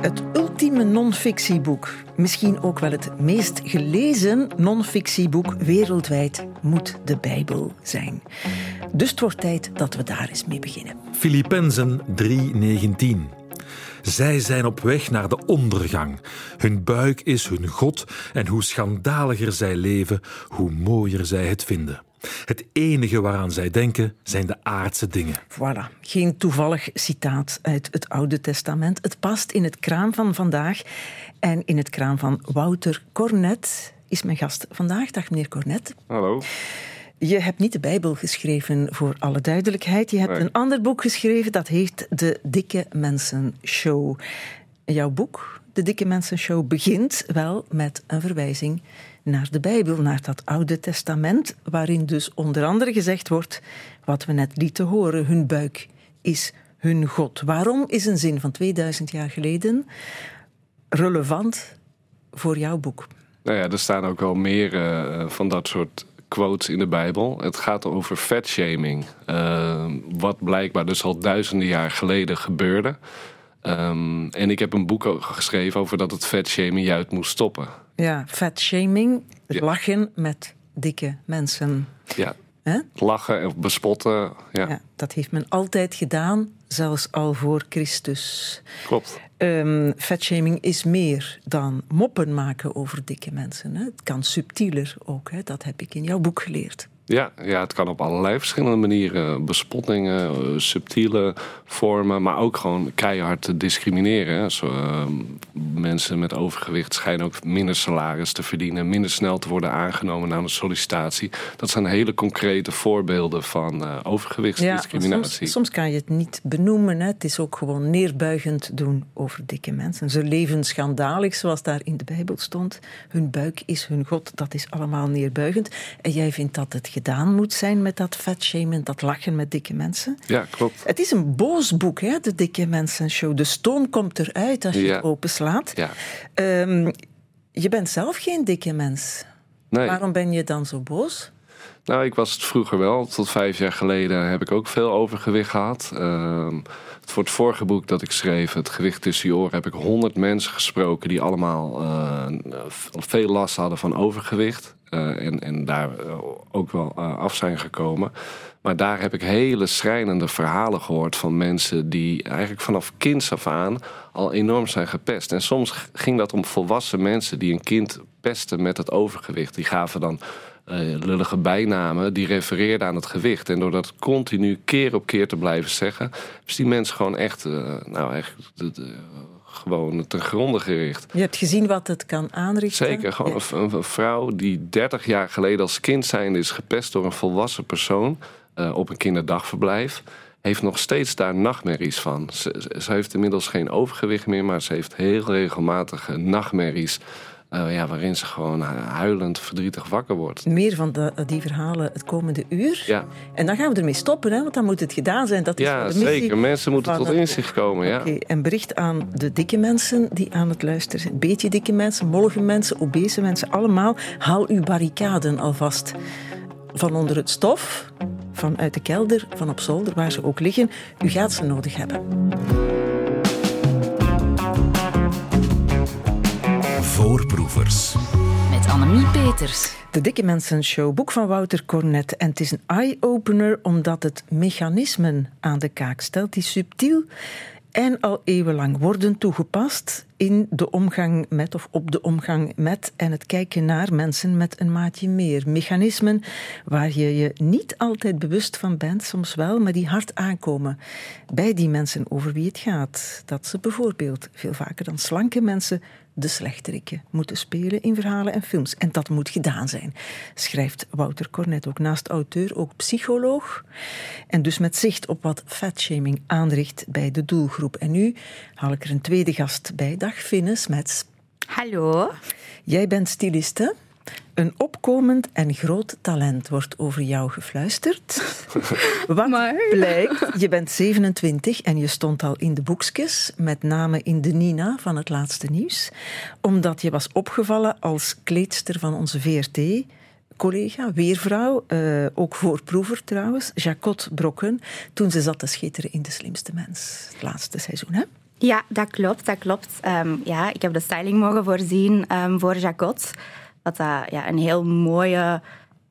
Het ultieme non-fictieboek, misschien ook wel het meest gelezen non-fictieboek wereldwijd, moet de Bijbel zijn. Dus het wordt tijd dat we daar eens mee beginnen. Filippenzen 3:19. Zij zijn op weg naar de ondergang. Hun buik is hun God en hoe schandaliger zij leven, hoe mooier zij het vinden. Het enige waaraan zij denken zijn de aardse dingen. Voilà, geen toevallig citaat uit het Oude Testament. Het past in het kraam van vandaag en in het kraam van Wouter Cornet is mijn gast vandaag. Dag meneer Cornet. Hallo. Je hebt niet de Bijbel geschreven, voor alle duidelijkheid. Je hebt Nee. een ander boek geschreven, dat heet De Dikke Mensen Show. Jouw boek, De Dikke Mensen Show, begint wel met een verwijzing naar de Bijbel, naar dat Oude Testament, waarin dus onder andere gezegd wordt, wat we net lieten horen, hun buik is hun God. Waarom is een zin van 2000 jaar geleden relevant voor jouw boek? Nou ja, er staan ook wel meer eh, van dat soort quotes in de Bijbel. Het gaat over fatshaming. Eh, wat blijkbaar dus al duizenden jaar geleden gebeurde. Ehm, en ik heb een boek geschreven over dat het fatshaming juist moest stoppen. Ja, Ja. lachen met dikke mensen. Ja, lachen of bespotten. Ja, Ja, dat heeft men altijd gedaan, zelfs al voor Christus. klopt. Ehm fatshaming is meer dan moppen maken over dikke mensen. Hè. Het kan subtieler ook, hè. dat heb ik in jouw boek geleerd. Ja, ja, het kan op allerlei verschillende manieren. Bespottingen, eh, subtiele vormen, maar ook gewoon keihard discrimineren. hè. Zo, eh, mensen met overgewicht schijnen ook minder salaris te verdienen, minder snel te worden aangenomen na een sollicitatie. Dat zijn hele concrete voorbeelden van eh, Ja, overgewichtsdiscriminatie. soms, soms kan je het niet benoemen. Het is ook gewoon neerbuigend doen over dikke mensen. Ze leven schandalig, zoals daar in de Bijbel stond. Hun buik is hun God, dat is allemaal neerbuigend. En jij vindt dat het gedaan moet zijn met dat fatshamen, dat lachen met dikke mensen? Ja, klopt. Het is een boos boek, hè, de Dikke Mensen Show. De stoom komt eruit als je Ja. het openslaat. Ja. Ehm, je bent zelf geen dikke mens. Nee. Waarom ben je dan zo boos? Nou, ik was het vroeger wel. Tot vijf jaar geleden heb ik ook veel overgewicht gehad. Ehm, voor het vorige boek dat ik schreef, Het Gewicht tussen je oren, heb ik honderd mensen gesproken die allemaal eh, veel last hadden van overgewicht. eh, en, en daar eh, ook wel af zijn gekomen. Maar daar heb ik hele schrijnende verhalen gehoord van mensen die eigenlijk vanaf kinds af aan al enorm zijn gepest. En soms ging dat om volwassen mensen die een kind pesten met het overgewicht. Die gaven dan lullige bijnamen die refereerden aan het gewicht. En door dat continu keer op keer te blijven zeggen, is die mensen gewoon echt, eh, nou eigenlijk, gewoon ten gronde gericht. Je hebt gezien wat het kan aanrichten. Zeker, gewoon een vrouw die 30 jaar geleden als kind zijnde is gepest door een volwassen persoon eh, op een kinderdagverblijf. Heeft nog steeds daar nachtmerries van. Ze, ze- ze heeft inmiddels geen overgewicht meer, maar ze heeft heel regelmatig nachtmerries. Eh, ja, waarin ze gewoon huilend verdrietig wakker wordt. Meer van de, die verhalen het komende uur. Ja. En dan gaan we ermee stoppen, hè, want dan moet het gedaan zijn. Dat is Ja, de missie zeker. Mensen moeten van tot inzicht komen. Ja. En bericht aan de dikke mensen die aan het luisteren zijn. Beetje dikke mensen, mollige mensen, obese mensen, allemaal. Haal uw barricaden alvast van onder het stof, vanuit de kelder, van op zolder, waar ze ook liggen. U gaat ze nodig hebben. Voorproevers. Met Annemie Peters. De Dikke Mensen Show, boek van Wouter Cornet. En het is een eye-opener omdat het mechanismen aan de kaak stelt die subtiel en al eeuwenlang worden toegepast in de omgang met of op de omgang met en het kijken naar mensen met een maatje meer. Mechanismen waar je je niet altijd bewust van bent, soms wel, maar die hard aankomen bij die mensen over wie het gaat. Dat ze bijvoorbeeld veel vaker dan slanke mensen de slechterikken moeten spelen in verhalen en films. En dat moet gedaan zijn, schrijft Wouter Cornet ook naast auteur, ook psycholoog. En dus met zicht op wat fatshaming aanricht bij de doelgroep. En nu haal ik er een tweede gast bij. Dag Finne Smets. Hallo. Jij bent styliste. Een opkomend en groot talent wordt over jou gefluisterd. Wat Maar- blijkt, je bent 27 en je stond al in de boekjes, met name in de Nina van het laatste nieuws, omdat je was opgevallen als kleedster van onze VRT. Collega, weervrouw, eh, ook voorproever trouwens, Jacot Brokken, toen ze zat te schitteren in De Slimste Mens, het laatste seizoen. Hè? Ja, dat klopt. Dat klopt. Ehm, ja, ik heb de styling mogen voorzien um, voor Jacot. Wat dat, ja, een heel mooie,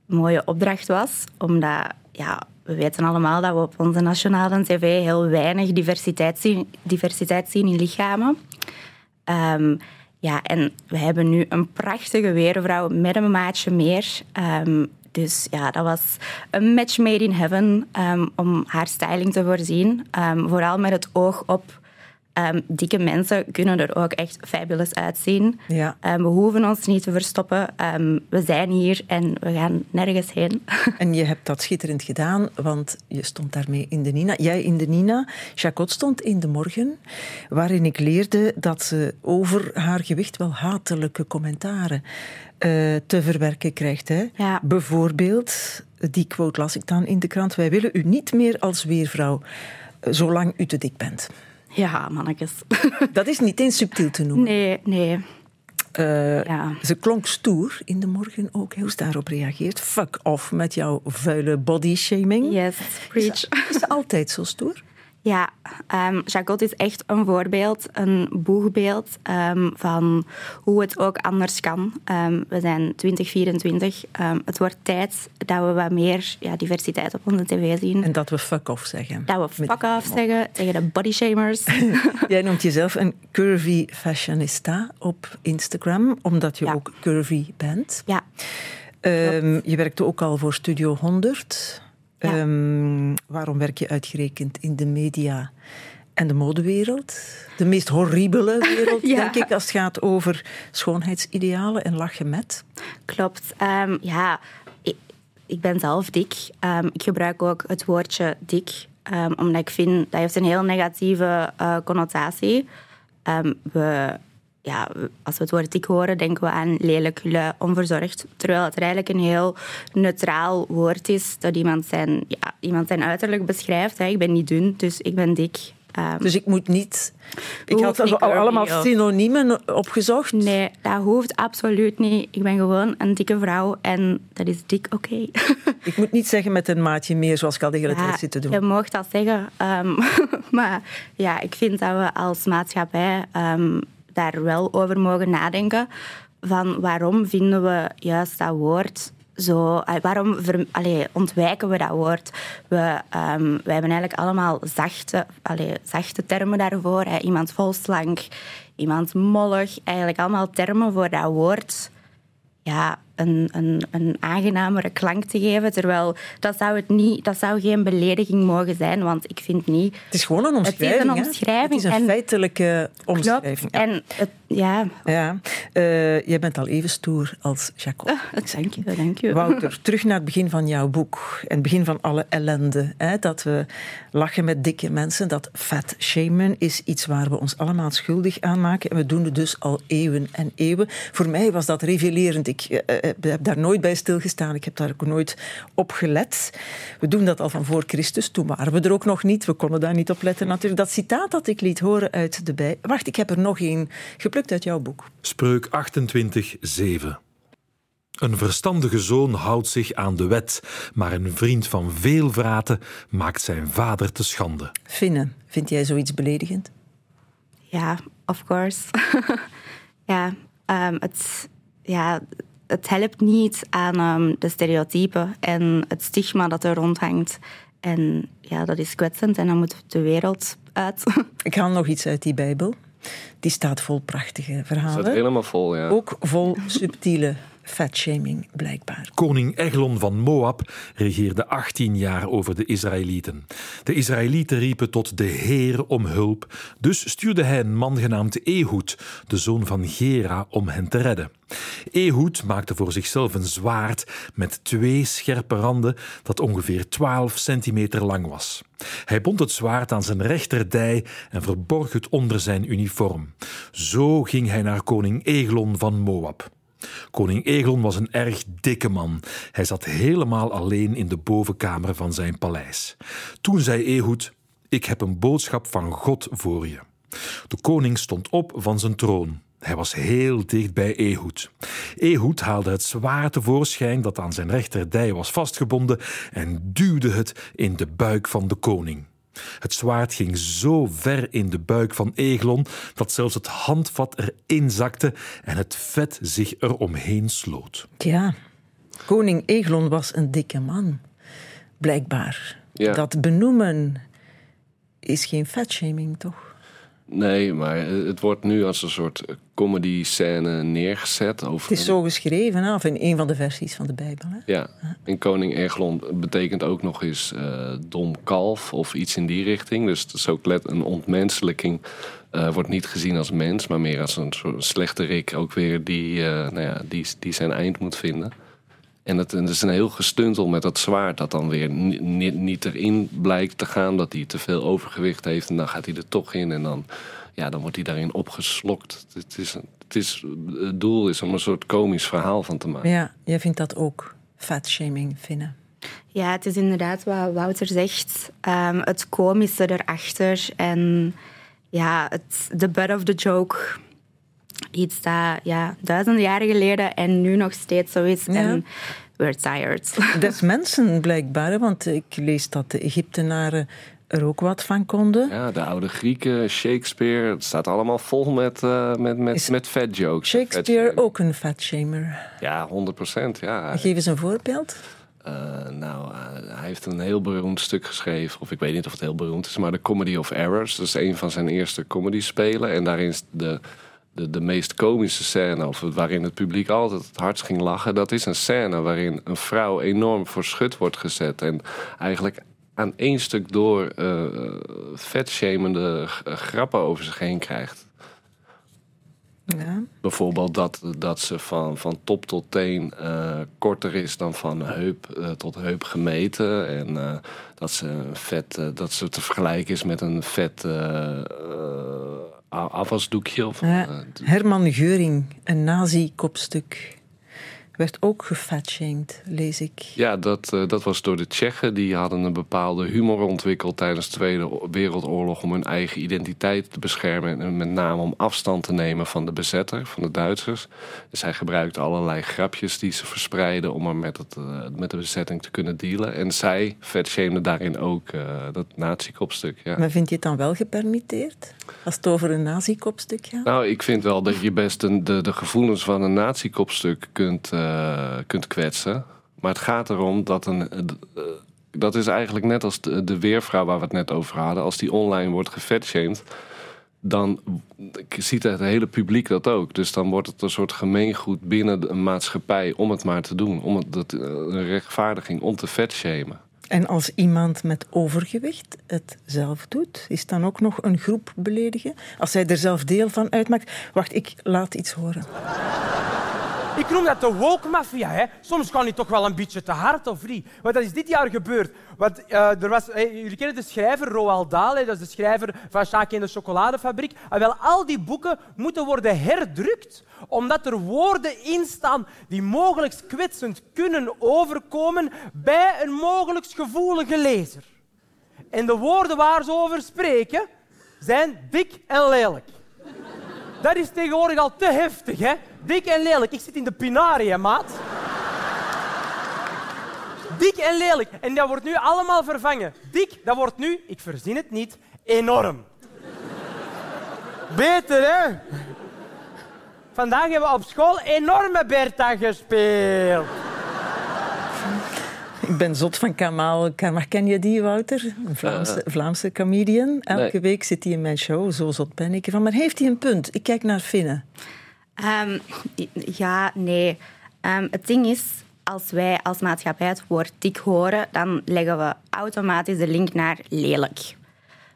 mooie opdracht was. Omdat ja, we weten allemaal dat we op onze nationale tv heel weinig diversiteit zien, diversiteit zien in lichamen. Um, ja, en we hebben nu een prachtige weervrouw met een maatje meer. Dus ja, dat was een match made in heaven om haar styling te voorzien. vooral met het oog op Um, dikke mensen kunnen er ook echt fabulous uitzien. Ja. Um, we hoeven ons niet te verstoppen. Um, we zijn hier en we gaan nergens heen. En je hebt dat schitterend gedaan, want je stond daarmee in de Nina. Jij in de Nina, Jacot stond in de morgen, waarin ik leerde dat ze over haar gewicht wel hatelijke commentaren uh, te verwerken krijgt. Hè? Ja. Bijvoorbeeld, die quote las ik dan in de krant, wij willen u niet meer als weervrouw, uh, zolang u te dik bent. Ja, mannetjes. Dat is niet eens subtiel te noemen. Nee, nee. Uh, ja. Ze klonk stoer in de morgen ook. Hoe ze daarop reageert. Fuck off met jouw vuile body shaming. Yes, preach. Is, is ze altijd zo stoer? Ja, um, Jacot is echt een voorbeeld, een boegbeeld um, van hoe het ook anders kan. Um, we zijn 2024. het wordt tijd dat we wat meer ja, diversiteit op onze tv zien. En dat we fuck off zeggen. Dat we fuck off zeggen tegen de bodyshamers. Jij noemt jezelf een curvy fashionista op Instagram, omdat je ook curvy bent. Ja. je werkte ook al voor Studio 100. Um, waarom werk je uitgerekend in de media en de modewereld? De meest horribele wereld, denk ik, als het gaat over schoonheidsidealen en lachen met. Klopt. Um, ja, ik, ik, ben zelf dik. Um, ik gebruik ook het woordje dik, omdat ik vind dat heeft een heel negatieve uh, connotatie. we ja, als we het woord dik horen, denken we aan lelijk, lui, onverzorgd. Terwijl het eigenlijk een heel neutraal woord is dat iemand zijn, ja, iemand zijn uiterlijk beschrijft. Ik ben niet dun, dus ik ben dik. Um, dus ik moet niet. Ik had al allemaal synoniemen opgezocht. Nee, dat hoeft absoluut niet. Ik ben gewoon een dikke vrouw en dat is dik oké. Okay. ik moet niet zeggen met een maatje meer, zoals ik al de hele ja, tijd zit te doen. Je mag dat zeggen. Um, maar ja, ik vind dat we als maatschappij um, daar wel over mogen nadenken. Van waarom vinden we juist dat woord zo, waarom ver, ontwijken we dat woord? We, um, hebben eigenlijk allemaal zachte, allee, zachte termen daarvoor. Hè. Iemand volslank, iemand mollig. Eigenlijk allemaal termen voor dat woord. Ja, een, een, een aangenamere klank te geven. Terwijl dat zou, het niet, dat zou geen belediging mogen zijn, want ik vind niet... Het is gewoon een omschrijving. Het is een omschrijving. Het is een feitelijke omschrijving. Klopt. En het, ja. ja. Uh, jij bent al even stoer als Jacob. Uh, dank je, dank je. Wouter, terug naar het begin van jouw boek. En het begin van alle ellende. Hè, dat we lachen met dikke mensen. Dat fat shamen is iets waar we ons allemaal schuldig aan maken. En we doen het dus al eeuwen en eeuwen. Voor mij was dat revelerend. Ik uh, heb daar nooit bij stilgestaan. Ik heb daar ook nooit op gelet. We doen dat al van voor Christus. Toen waren we er ook nog niet. We konden daar niet op letten natuurlijk. Dat citaat dat ik liet horen uit de bij. Wacht, ik heb er nog één geplukt uit jouw boek. Spreuk 28, 7. Een verstandige zoon houdt zich aan de wet, maar een vriend van veel vraten maakt zijn vader te schande. Finne, vind jij zoiets beledigend? Ja, of course. ja, um, het, ja, het helpt niet aan um, de stereotypen en het stigma dat er rondhangt. En ja, dat is kwetsend en dan moet de wereld uit. Ik haal nog iets uit die Bijbel. Die staat vol prachtige verhalen. Staat helemaal vol, ja. Ook vol subtiele fatshaming, blijkbaar. Koning Eglon van Moab regeerde 18 jaar over de Israëlieten. De Israëlieten riepen tot de Heer om hulp, dus stuurde hij een man genaamd Ehud, de zoon van Gera, om hen te redden. Ehud maakte voor zichzelf een zwaard met twee scherpe randen dat ongeveer 12 centimeter lang was. Hij bond het zwaard aan zijn rechterdij en verborg het onder zijn uniform. Zo ging hij naar koning Eglon van Moab. Koning Egon was een erg dikke man. Hij zat helemaal alleen in de bovenkamer van zijn paleis. Toen zei Ehud: Ik heb een boodschap van God voor je. De koning stond op van zijn troon. Hij was heel dicht bij Ehud. Ehud haalde het zwaard tevoorschijn dat aan zijn rechterdij was vastgebonden en duwde het in de buik van de koning. Het zwaard ging zo ver in de buik van Eglon dat zelfs het handvat erin zakte en het vet zich eromheen sloot. Ja, koning Eglon was een dikke man, blijkbaar. Ja. Dat benoemen is geen vetshaming, toch? Nee, maar het wordt nu als een soort comedy scène neergezet. Over Het is zo geschreven, hè? of in een van de versies van de Bijbel. Hè? Ja, en koning Eglon betekent ook nog eens eh, dom kalf of iets in die richting. Dus het is ook let een ontmenselijking. eh, wordt niet gezien als mens, maar meer als een soort slechterik ook weer die, eh, nou ja, die, die zijn eind moet vinden. En het, het is een heel gestuntel met dat zwaard dat dan weer ni- ni- niet erin blijkt te gaan. Dat hij te veel overgewicht heeft en dan gaat hij er toch in. En dan, ja, dan wordt hij daarin opgeslokt. Het, is, het, is, het doel is om een soort komisch verhaal van te maken. Ja, jij vindt dat ook vetshaming vinden. Ja, het is inderdaad wat Wouter zegt. Ehm, het komische erachter en ja, het, de butt of the joke. Iets dat ja, duizenden jaren geleden en nu nog steeds zo is. Ja. En we're tired. Des mensen blijkbaar, want ik lees dat de Egyptenaren er ook wat van konden. Ja, de oude Grieken, Shakespeare, het staat allemaal vol met, eh met, met, Is met fat jokes. Shakespeare Fat- ook een vetshamer. Ja, 100 procent. Ja. Geef eens een voorbeeld. Eh, nou, eh, hij heeft een heel beroemd stuk geschreven. Of ik weet niet of het heel beroemd is, maar The Comedy of Errors. Dat is een van zijn eerste comedy spelen. En daarin is de, de, de meest komische scène, of waarin het publiek altijd het hardst ging lachen. Dat is een scène waarin een vrouw enorm voor schut wordt gezet. En eigenlijk aan één stuk door eh vetshamende grappen over zich heen krijgt. Ja. Bijvoorbeeld dat, dat ze van, van top tot teen eh, korter is dan van heup eh, tot heup gemeten. En dat, ze vet, dat ze te vergelijken is met een vet eh, eh, a- afwasdoekje. Of, Ja. eh, d- Herman Geuring, een nazi-kopstuk, werd ook gefetshamed, lees ik. ja, dat, eh, dat was door de Tsjechen. Die hadden een bepaalde humor ontwikkeld tijdens de Tweede Wereldoorlog... om hun eigen identiteit te beschermen. En met name om afstand te nemen van de bezetter, van de Duitsers. Dus hij gebruikte allerlei grapjes die ze verspreiden... om er met, het, eh, met de bezetting te kunnen dealen. En zij vetshameden daarin ook eh, dat nazi-kopstuk. Ja. Maar vind je het dan wel gepermitteerd? Als het over een nazi-kopstuk gaat? Nou, ik vind wel dat je best een, de, de gevoelens van een nazi-kopstuk kunt, eh, kunt kwetsen. Maar het gaat erom dat een. eh, eh, dat is eigenlijk net als de, de weervrouw waar we het net over hadden. Als die online wordt gevetshamed, dan ziet het hele publiek dat ook. Dus dan wordt het een soort gemeengoed binnen een maatschappij om het maar te doen. Om het, dat, een rechtvaardiging om te vetshamen. En als iemand met overgewicht het zelf doet, is dan ook nog een groep beledigen? Als hij er zelf deel van uitmaakt. Wacht, ik laat iets horen. Ik noem dat de woke mafia. Hè. Soms kan die toch wel een beetje te hard of niet. Want dat is dit jaar gebeurd. Want, eh, er was, eh, jullie kennen de schrijver Roald Dahl, hè, dat is de schrijver van Sjaak en de chocoladefabriek. Wel, al die boeken moeten worden herdrukt, omdat er woorden in staan die mogelijk kwetsend kunnen overkomen bij een mogelijk gevoelige lezer. En de woorden waar ze over spreken zijn dik en lelijk. Dat is tegenwoordig al te heftig, hè? Dik en lelijk. Ik zit in de pinarie, hè, maat. Dik en lelijk. En dat wordt nu allemaal vervangen. Dik, dat wordt nu, ik verzin het niet, enorm. Beter, hè? Vandaag hebben we op school enorme Bertha gespeeld. Ik ben zot van Kamal. Maar ken je die, Wouter? Een Vlaamse, Vlaamse comedian. Elke nee. week zit hij in mijn show. Zo zot ben ik ervan. Maar heeft hij een punt? Ik kijk naar Finne. Ehm, ja, nee. Ehm, het ding is, als wij als maatschappij het woord dik horen, dan leggen we automatisch de link naar lelijk.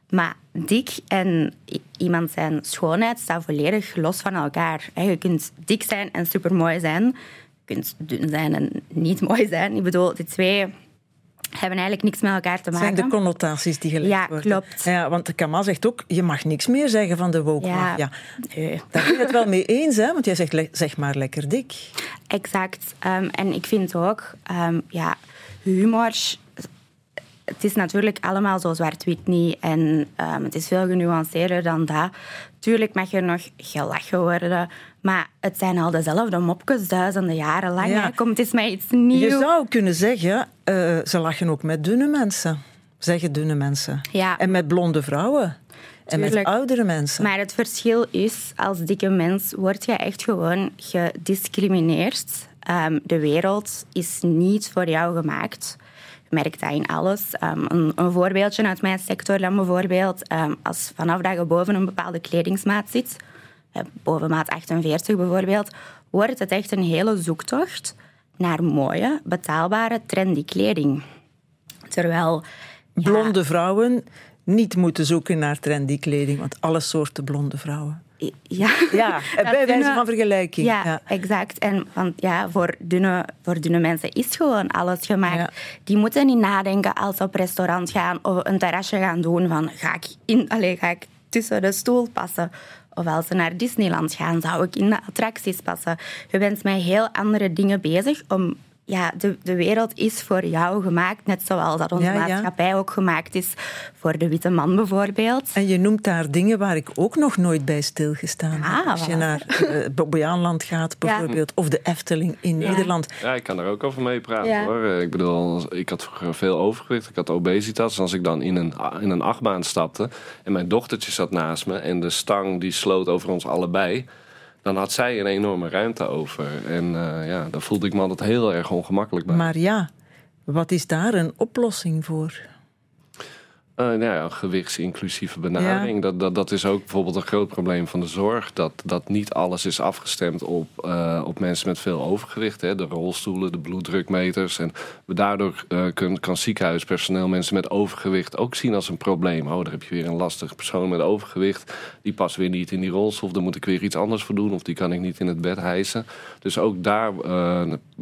Maar dik en iemand zijn schoonheid staan volledig los van elkaar. Je kunt dik zijn en supermooi zijn. Je kunt dun zijn en niet mooi zijn. Ik bedoel, die twee hebben eigenlijk niks met elkaar te Het zijn maken. de connotaties die gelegd Ja, worden. klopt. Ja, want de Kamal zegt ook, je mag niks meer zeggen van de woke Ja, nee. Daar ben je het wel mee eens, hè? Want jij zegt, zeg maar lekker dik. Exact. Ehm, en ik vind ook, ehm, ja, humor. Het is natuurlijk allemaal zo zwart-wit niet. En ehm, het is veel genuanceerder dan dat. Tuurlijk mag er nog gelachen worden. Maar het zijn al dezelfde mopjes duizenden jaren lang. Ja. hè. Komt eens met iets nieuws. Je zou kunnen zeggen, eh, ze lachen ook met dunne mensen. zeggen dunne mensen. Ja. En met blonde vrouwen. En met oudere mensen. Maar het verschil is, als dikke mens word je echt gewoon gediscrimineerd. Ehm, de wereld is niet voor jou gemaakt. Je merkt dat in alles. Ehm, een, een voorbeeldje uit mijn sector dan bijvoorbeeld. ehm, als vanaf dat je boven een bepaalde kledingsmaat zit, boven maat 48 bijvoorbeeld, wordt het echt een hele zoektocht naar mooie, betaalbare, trendy kleding. Terwijl... ja, Blonde vrouwen niet moeten zoeken naar trendy kleding, want alle soorten blonde vrouwen. Ja, Ja, bij wijze dunne- van vergelijking. Ja, Ja. exact. En want, ja, voor, dunne, voor dunne mensen is gewoon alles gemaakt. Ja. Die moeten niet nadenken als ze op restaurant gaan of een terrasje gaan doen van ga ik, in, allez, ga ik tussen de stoel passen. Of als ze naar Disneyland gaan, zou ik in de attracties passen. Je bent met heel andere dingen bezig om... Ja, de, de wereld is voor jou gemaakt, net zoals dat onze Ja, ja. maatschappij ook gemaakt is voor de witte man bijvoorbeeld. En je noemt daar dingen waar ik ook nog nooit bij stilgestaan heb. Ah, Als je naar uh, Bobbejaanland gaat bijvoorbeeld, of de Efteling in Nederland. Ja, ik kan daar ook over meepraten Ja. hoor. Eh, Ik bedoel, ik had vroeger veel overgewicht, ik had obesitas. En als ik dan in een, in een achtbaan stapte en mijn dochtertje zat naast me en de stang die sloot over ons allebei, dan had zij een enorme ruimte over. En eh, ja, daar voelde ik me altijd heel erg ongemakkelijk bij. Maar ja, wat is daar een oplossing voor? Eh, nou ja, een gewichtsinclusieve benadering. Dat, dat, dat is ook bijvoorbeeld een groot probleem van de zorg. Dat, dat niet alles is afgestemd op, eh, op mensen met veel overgewicht. Hè. De rolstoelen, de bloeddrukmeters. En daardoor kun- kan ziekenhuispersoneel mensen met overgewicht ook zien als een probleem. Oh, daar heb je weer een lastige persoon met overgewicht. Die past weer niet in die rolstoel. Of daar moet ik weer iets anders voor doen. Of die kan ik niet in het bed hijsen. Dus ook daar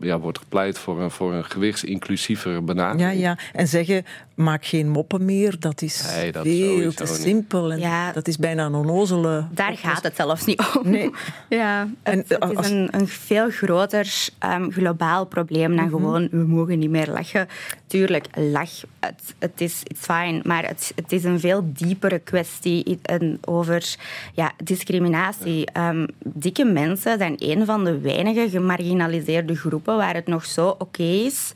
ja, wordt gepleit voor een, voor een gewichtsinclusievere benadering. Ja, ja. En zeggen, maak geen moppen meer, dat is Nee, dat veel sowieso te niet. simpel. En Ja. Dat is bijna een onnozele... Daar gaat het zelfs niet om. Nee. Ja, En, het, het eh, is als- een, een veel groter ehm, globaal probleem dan gewoon we mogen niet meer lachen. Tuurlijk, lach, het, het is it's fine, maar het, het is een veel diepere kwestie en over ja, discriminatie. Ehm, dikke mensen zijn een van de weinige gemarginaliseerde groepen waar het nog zo oké is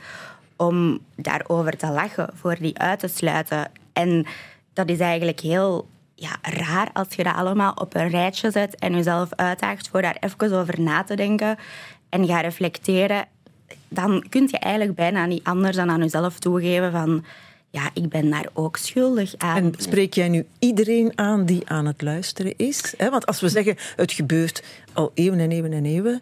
om daarover te lachen, voor die uit te sluiten. En dat is eigenlijk heel ja, raar als je dat allemaal op een rijtje zet en jezelf uitdaagt voor daar even over na te denken en gaat reflecteren. Dan kun je eigenlijk bijna niet anders dan aan jezelf toegeven van ja, ik ben daar ook schuldig aan. En spreek jij nu iedereen aan die aan het luisteren is? Want als we zeggen, het gebeurt al eeuwen en eeuwen en eeuwen,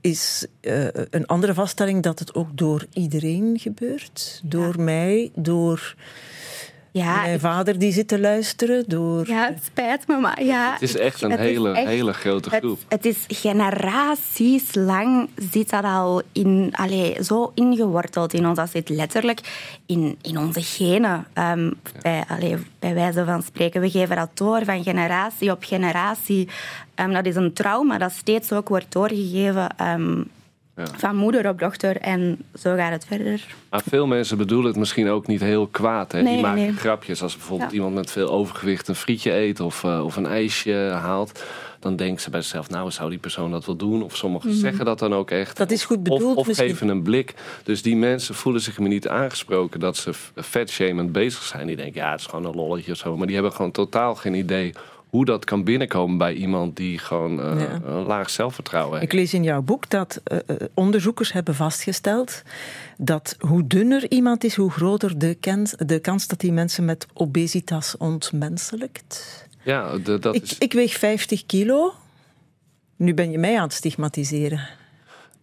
is eh, een andere vaststelling dat het ook door iedereen gebeurt. Door mij, door ja, mijn ik- vader die zit te luisteren, door... ja, het spijt me, maar ja. Het is echt een het hele, echt- hele grote Het, groep. het is generaties lang zit dat al in, allee, zo ingeworteld in ons. Dat zit letterlijk in, in onze genen. Ehm, bij, allee, bij wijze van spreken, we geven dat door van generatie op generatie. Ehm, dat is een trauma dat steeds ook wordt doorgegeven ehm, van moeder op dochter. En zo gaat het verder. Maar veel mensen bedoelen het misschien ook niet heel kwaad. Hè? Nee, Die maken nee. grapjes. Als bijvoorbeeld iemand met veel overgewicht een frietje eet of, eh, of een ijsje haalt. Dan denken ze bij zichzelf, nou zou die persoon dat wel doen? Of sommigen zeggen dat dan ook echt. Mhm. Dat is goed Of- bedoeld Of, misschien. geven een blik. Dus die mensen voelen zich me niet aangesproken dat ze vetshamend bezig zijn. Die denken, ja het is gewoon een lolletje of zo. Maar die hebben gewoon totaal geen idee hoe dat kan binnenkomen bij iemand die gewoon eh, Ja. een laag zelfvertrouwen heeft. Ik lees in jouw boek dat eh, eh, onderzoekers hebben vastgesteld dat hoe dunner iemand is, hoe groter de, kans, de kans dat die mensen met obesitas ontmenselijkt. Ja, de- dat Ik, is... ik weeg 50 kilo. Nu ben je mij aan het stigmatiseren.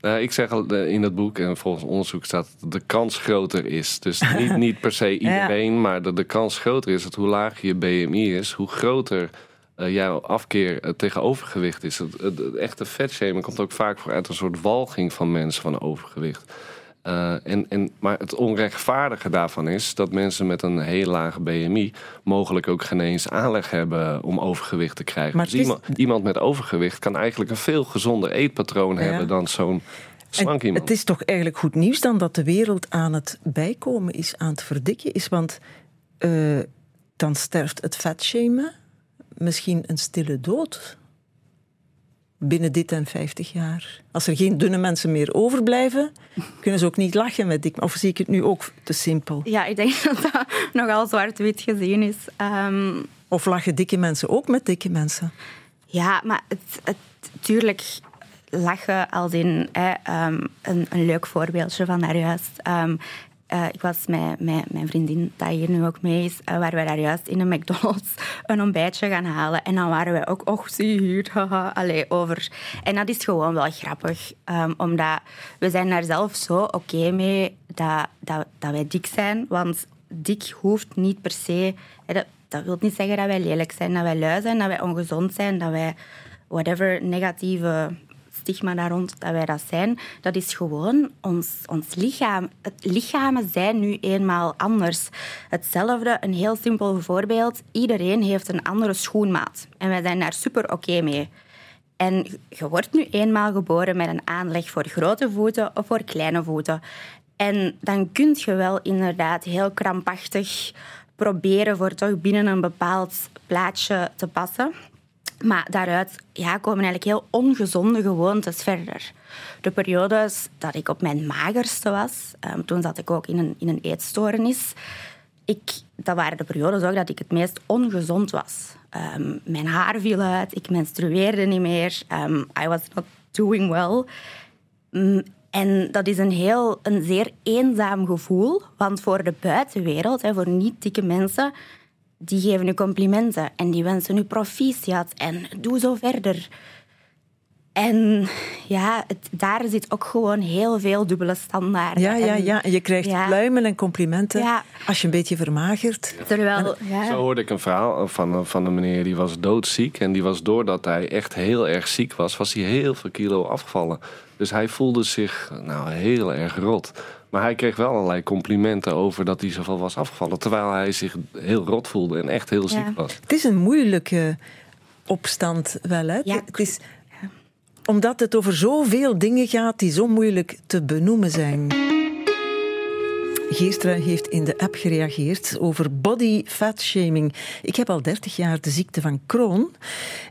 Nou, ik zeg al in het boek, en volgens onderzoek staat dat de kans groter is. Dus niet, niet per se iedereen, maar de, de kans groter is dat hoe lager je BMI is, hoe groter eh, jouw afkeer eh, tegen overgewicht is. Het, het, het echte vetshaming komt ook vaak voor uit een soort walging van mensen van overgewicht. Eh, en, en, maar het onrechtvaardige daarvan is dat mensen met een heel lage BMI mogelijk ook geen eens aanleg hebben om overgewicht te krijgen. Maar dus is- iemand, iemand met overgewicht kan eigenlijk een veel gezonder eetpatroon Ja. hebben dan zo'n slank iemand. het is toch eigenlijk goed nieuws dan dat de wereld aan het bijkomen is, aan het verdikken is. Want dan sterft het vetshamen misschien een stille dood. binnen dit en 50 jaar? Als er geen dunne mensen meer overblijven, kunnen ze ook niet lachen met dik. Of zie ik het nu ook te simpel? Ja, ik denk dat dat nogal zwart-wit gezien is. Ehm, Of lachen dikke mensen ook met dikke mensen? ja, maar het, het, tuurlijk lachen als in hè, ehm, een, een leuk voorbeeldje van daar juist. Eh, ik was met, met mijn vriendin, dat hier nu ook mee is, uh, waar we daar juist in een McDonald's een ontbijtje gaan halen. En dan waren wij ook, och, zie hier, haha, allee, over. En dat is gewoon wel grappig, ehm, omdat we zijn daar zelf zo oké mee dat, dat, dat wij dik zijn. Want dik hoeft niet per se... dat, dat wil niet zeggen dat wij lelijk zijn, dat wij lui zijn, dat wij ongezond zijn, dat wij whatever negatieve stigma rond, dat wij dat zijn. Dat is gewoon ons, ons lichaam. Het lichamen zijn nu eenmaal anders. Hetzelfde, een heel simpel voorbeeld. Iedereen heeft een andere schoenmaat. En wij zijn daar super oké mee. En je wordt nu eenmaal geboren met een aanleg voor grote voeten of voor kleine voeten. En dan kun je wel inderdaad heel krampachtig proberen voor toch binnen een bepaald plaatje te passen. Maar daaruit ja, komen eigenlijk heel ongezonde gewoontes verder. De periodes dat ik op mijn magerste was, um, toen zat ik ook in een, in een eetstoornis. Ik, dat waren de periodes ook dat ik het meest ongezond was. Um, mijn haar viel uit, ik menstrueerde niet meer. Um, I was not doing well. Mm, en dat is een, heel, een zeer eenzaam gevoel. Want voor de buitenwereld, hè, voor niet-dikke mensen, die geven u complimenten. En die wensen u proficiat. En doe zo verder. En ja, het, daar zit ook gewoon heel veel dubbele standaarden. Ja, ja, ja. En je krijgt ja. pluimen en complimenten Ja. als je een beetje vermagert. Terwijl, ja, Zo hoorde ik een verhaal van, van een meneer die was doodziek. En die was doordat hij echt heel erg ziek was, was hij heel veel kilo afgevallen. Dus hij voelde zich nou, heel erg rot. Maar hij kreeg wel allerlei complimenten over dat hij zoveel was afgevallen. Terwijl hij zich heel rot voelde en echt heel ziek Ja. was. Het is een moeilijke opstand wel, hè? Ja, het is, omdat het over zoveel dingen gaat die zo moeilijk te benoemen zijn. Geerstra heeft in de app gereageerd over body fat shaming. Ik heb al 30 jaar de ziekte van Crohn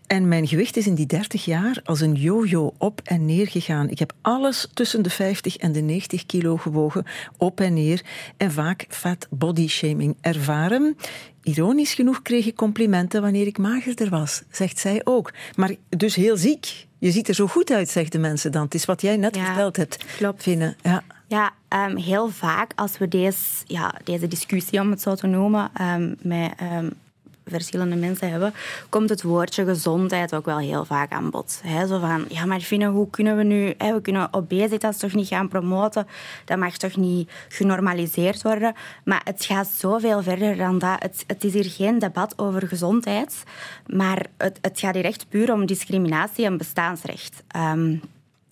en mijn gewicht is in die 30 jaar als een yo-yo op en neer gegaan. Ik heb alles tussen de 50 en de 90 kilo gewogen, op en neer en vaak fat body shaming ervaren. Ironisch genoeg kreeg ik complimenten wanneer ik magerder was, zegt zij ook. Maar dus heel ziek. Je ziet er zo goed uit, zeggen de mensen dan. Het is wat jij net Ja, verteld hebt, klopt. Vinnen. Ja. Ja, ehm, heel vaak als we deze, ja, deze discussie, om het zo te noemen, ehm, met ehm, verschillende mensen hebben, komt het woordje gezondheid ook wel heel vaak aan bod. Zo van, ja, maar Fine, hoe kunnen we nu... We kunnen obesitas toch niet gaan promoten? Dat mag toch niet genormaliseerd worden? Maar het gaat zoveel verder dan dat. Het, het is hier geen debat over gezondheid, maar het, gaat hier echt puur om discriminatie en bestaansrecht. Ehm,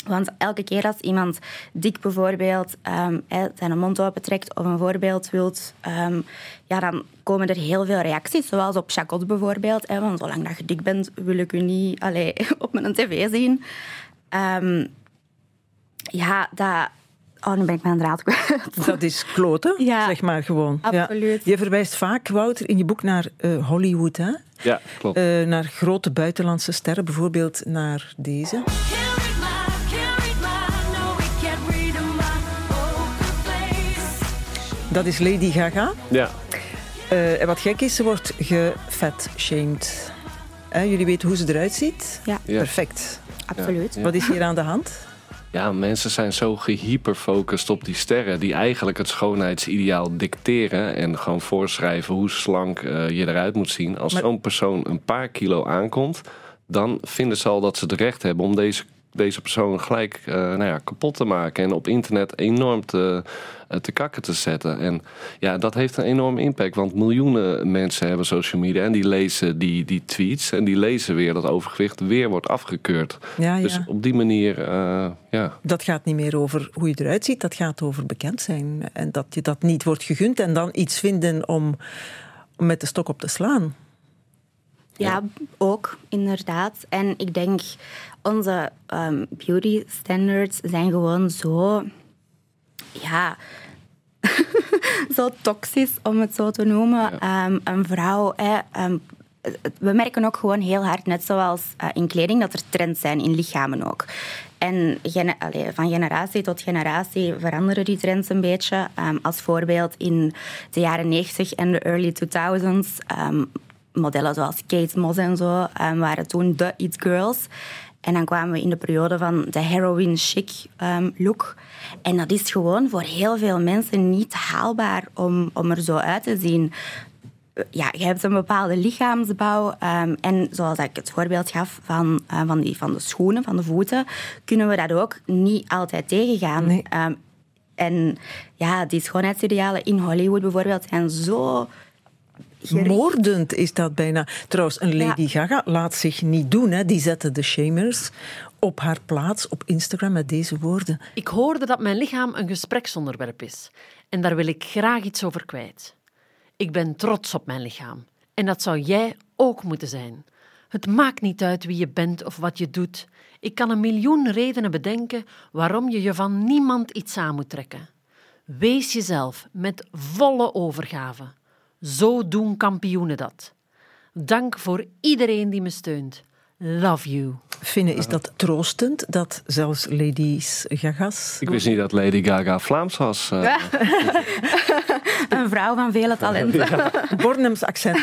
want elke keer als iemand dik bijvoorbeeld ehm, hè, zijn mond opentrekt of een voorbeeld wilt, ehm, ja, dan komen er heel veel reacties. Zoals op Chacot bijvoorbeeld. Hè, want zolang dat je dik bent, wil ik u niet allee, op mijn tv zien. Ehm, ja, dat... Oh, nu ben ik mijn draad kwijt. Dat is kloten, Ja, zeg maar gewoon. absoluut. Ja. Je verwijst vaak, Wouter, in je boek naar eh, Hollywood. Hè? Ja, klopt. Eh, naar grote buitenlandse sterren, bijvoorbeeld naar deze. Dat is Lady Gaga. ja. Eh, en wat gek is, ze wordt gefat-shamed. Jullie weten hoe ze eruit ziet? Ja, Ja. Perfect. absoluut. Ja. Wat is hier aan de hand? Ja, mensen zijn zo gehyperfocust op die sterren... die eigenlijk het schoonheidsideaal dicteren... en gewoon voorschrijven hoe slank eh, je eruit moet zien. Als Maar- zo'n persoon een paar kilo aankomt... dan vinden ze al dat ze het recht hebben om deze, deze persoon gelijk eh, nou ja, kapot te maken... en op internet enorm te, eh, te kakken te zetten. En ja, dat heeft een enorme impact... want miljoenen mensen hebben social media... en die lezen die, die tweets en die lezen weer dat overgewicht weer wordt afgekeurd. Ja, ja. Dus op die manier, eh, ja... Dat gaat niet meer over hoe je eruit ziet, dat gaat over bekend zijn. En dat je dat niet wordt gegund en dan iets vinden om, om met de stok op te slaan. Ja, ook, inderdaad. En ik denk, onze ehm, beauty standards zijn gewoon zo... Ja... zo toxisch, om het zo te noemen. Ehm, een vrouw... Hè, ehm, we merken ook gewoon heel hard, net zoals eh, in kleding, dat er trends zijn in lichamen ook. En gene- van generatie tot generatie veranderen die trends een beetje. Als voorbeeld in de jaren 90 en de early 2000s. ehm, modellen zoals Kate Moss en zo ehm, waren toen de it girls. En dan kwamen we in de periode van de heroin chic ehm, look. En dat is gewoon voor heel veel mensen niet haalbaar om, om er zo uit te zien ja, je hebt een bepaalde lichaamsbouw. ehm, en zoals ik het voorbeeld gaf van, eh, van, die, van de schoenen, van de voeten, kunnen we dat ook niet altijd tegengaan. Nee. En ja, die schoonheidsidealen in Hollywood bijvoorbeeld zijn zo... gericht. Moordend is dat bijna. Trouwens, een Lady Ja. Gaga laat zich niet doen. Hè. Die zette de shamers op haar plaats op Instagram met deze woorden. Ik hoorde dat mijn lichaam een gespreksonderwerp is. En daar wil ik graag iets over kwijt. Ik ben trots op mijn lichaam. En dat zou jij ook moeten zijn. Het maakt niet uit wie je bent of wat je doet. Ik kan een miljoen redenen bedenken waarom je je van niemand iets aan moet trekken. Wees jezelf met volle overgave. Zo doen kampioenen dat. Dank voor iedereen die me steunt. Love you. Finne, is dat troostend dat zelfs Ladies Gaga's... Ik wist niet dat Lady Gaga Vlaams was. eh. Een vrouw van vele talenten. Bornems accent.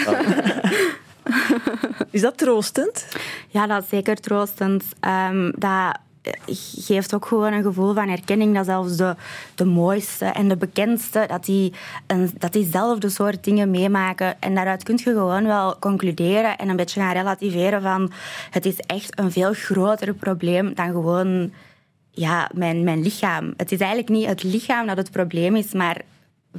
Is dat troostend? Ja, dat is zeker troostend. Ehm, dat geeft ook gewoon een gevoel van herkenning dat zelfs de, de mooiste en de bekendste, dat die, een, dat diezelfde soort dingen meemaken. En daaruit kun je gewoon wel concluderen en een beetje gaan relativeren van het is echt een veel groter probleem dan gewoon ja, mijn, mijn lichaam. Het is eigenlijk niet het lichaam dat het probleem is, maar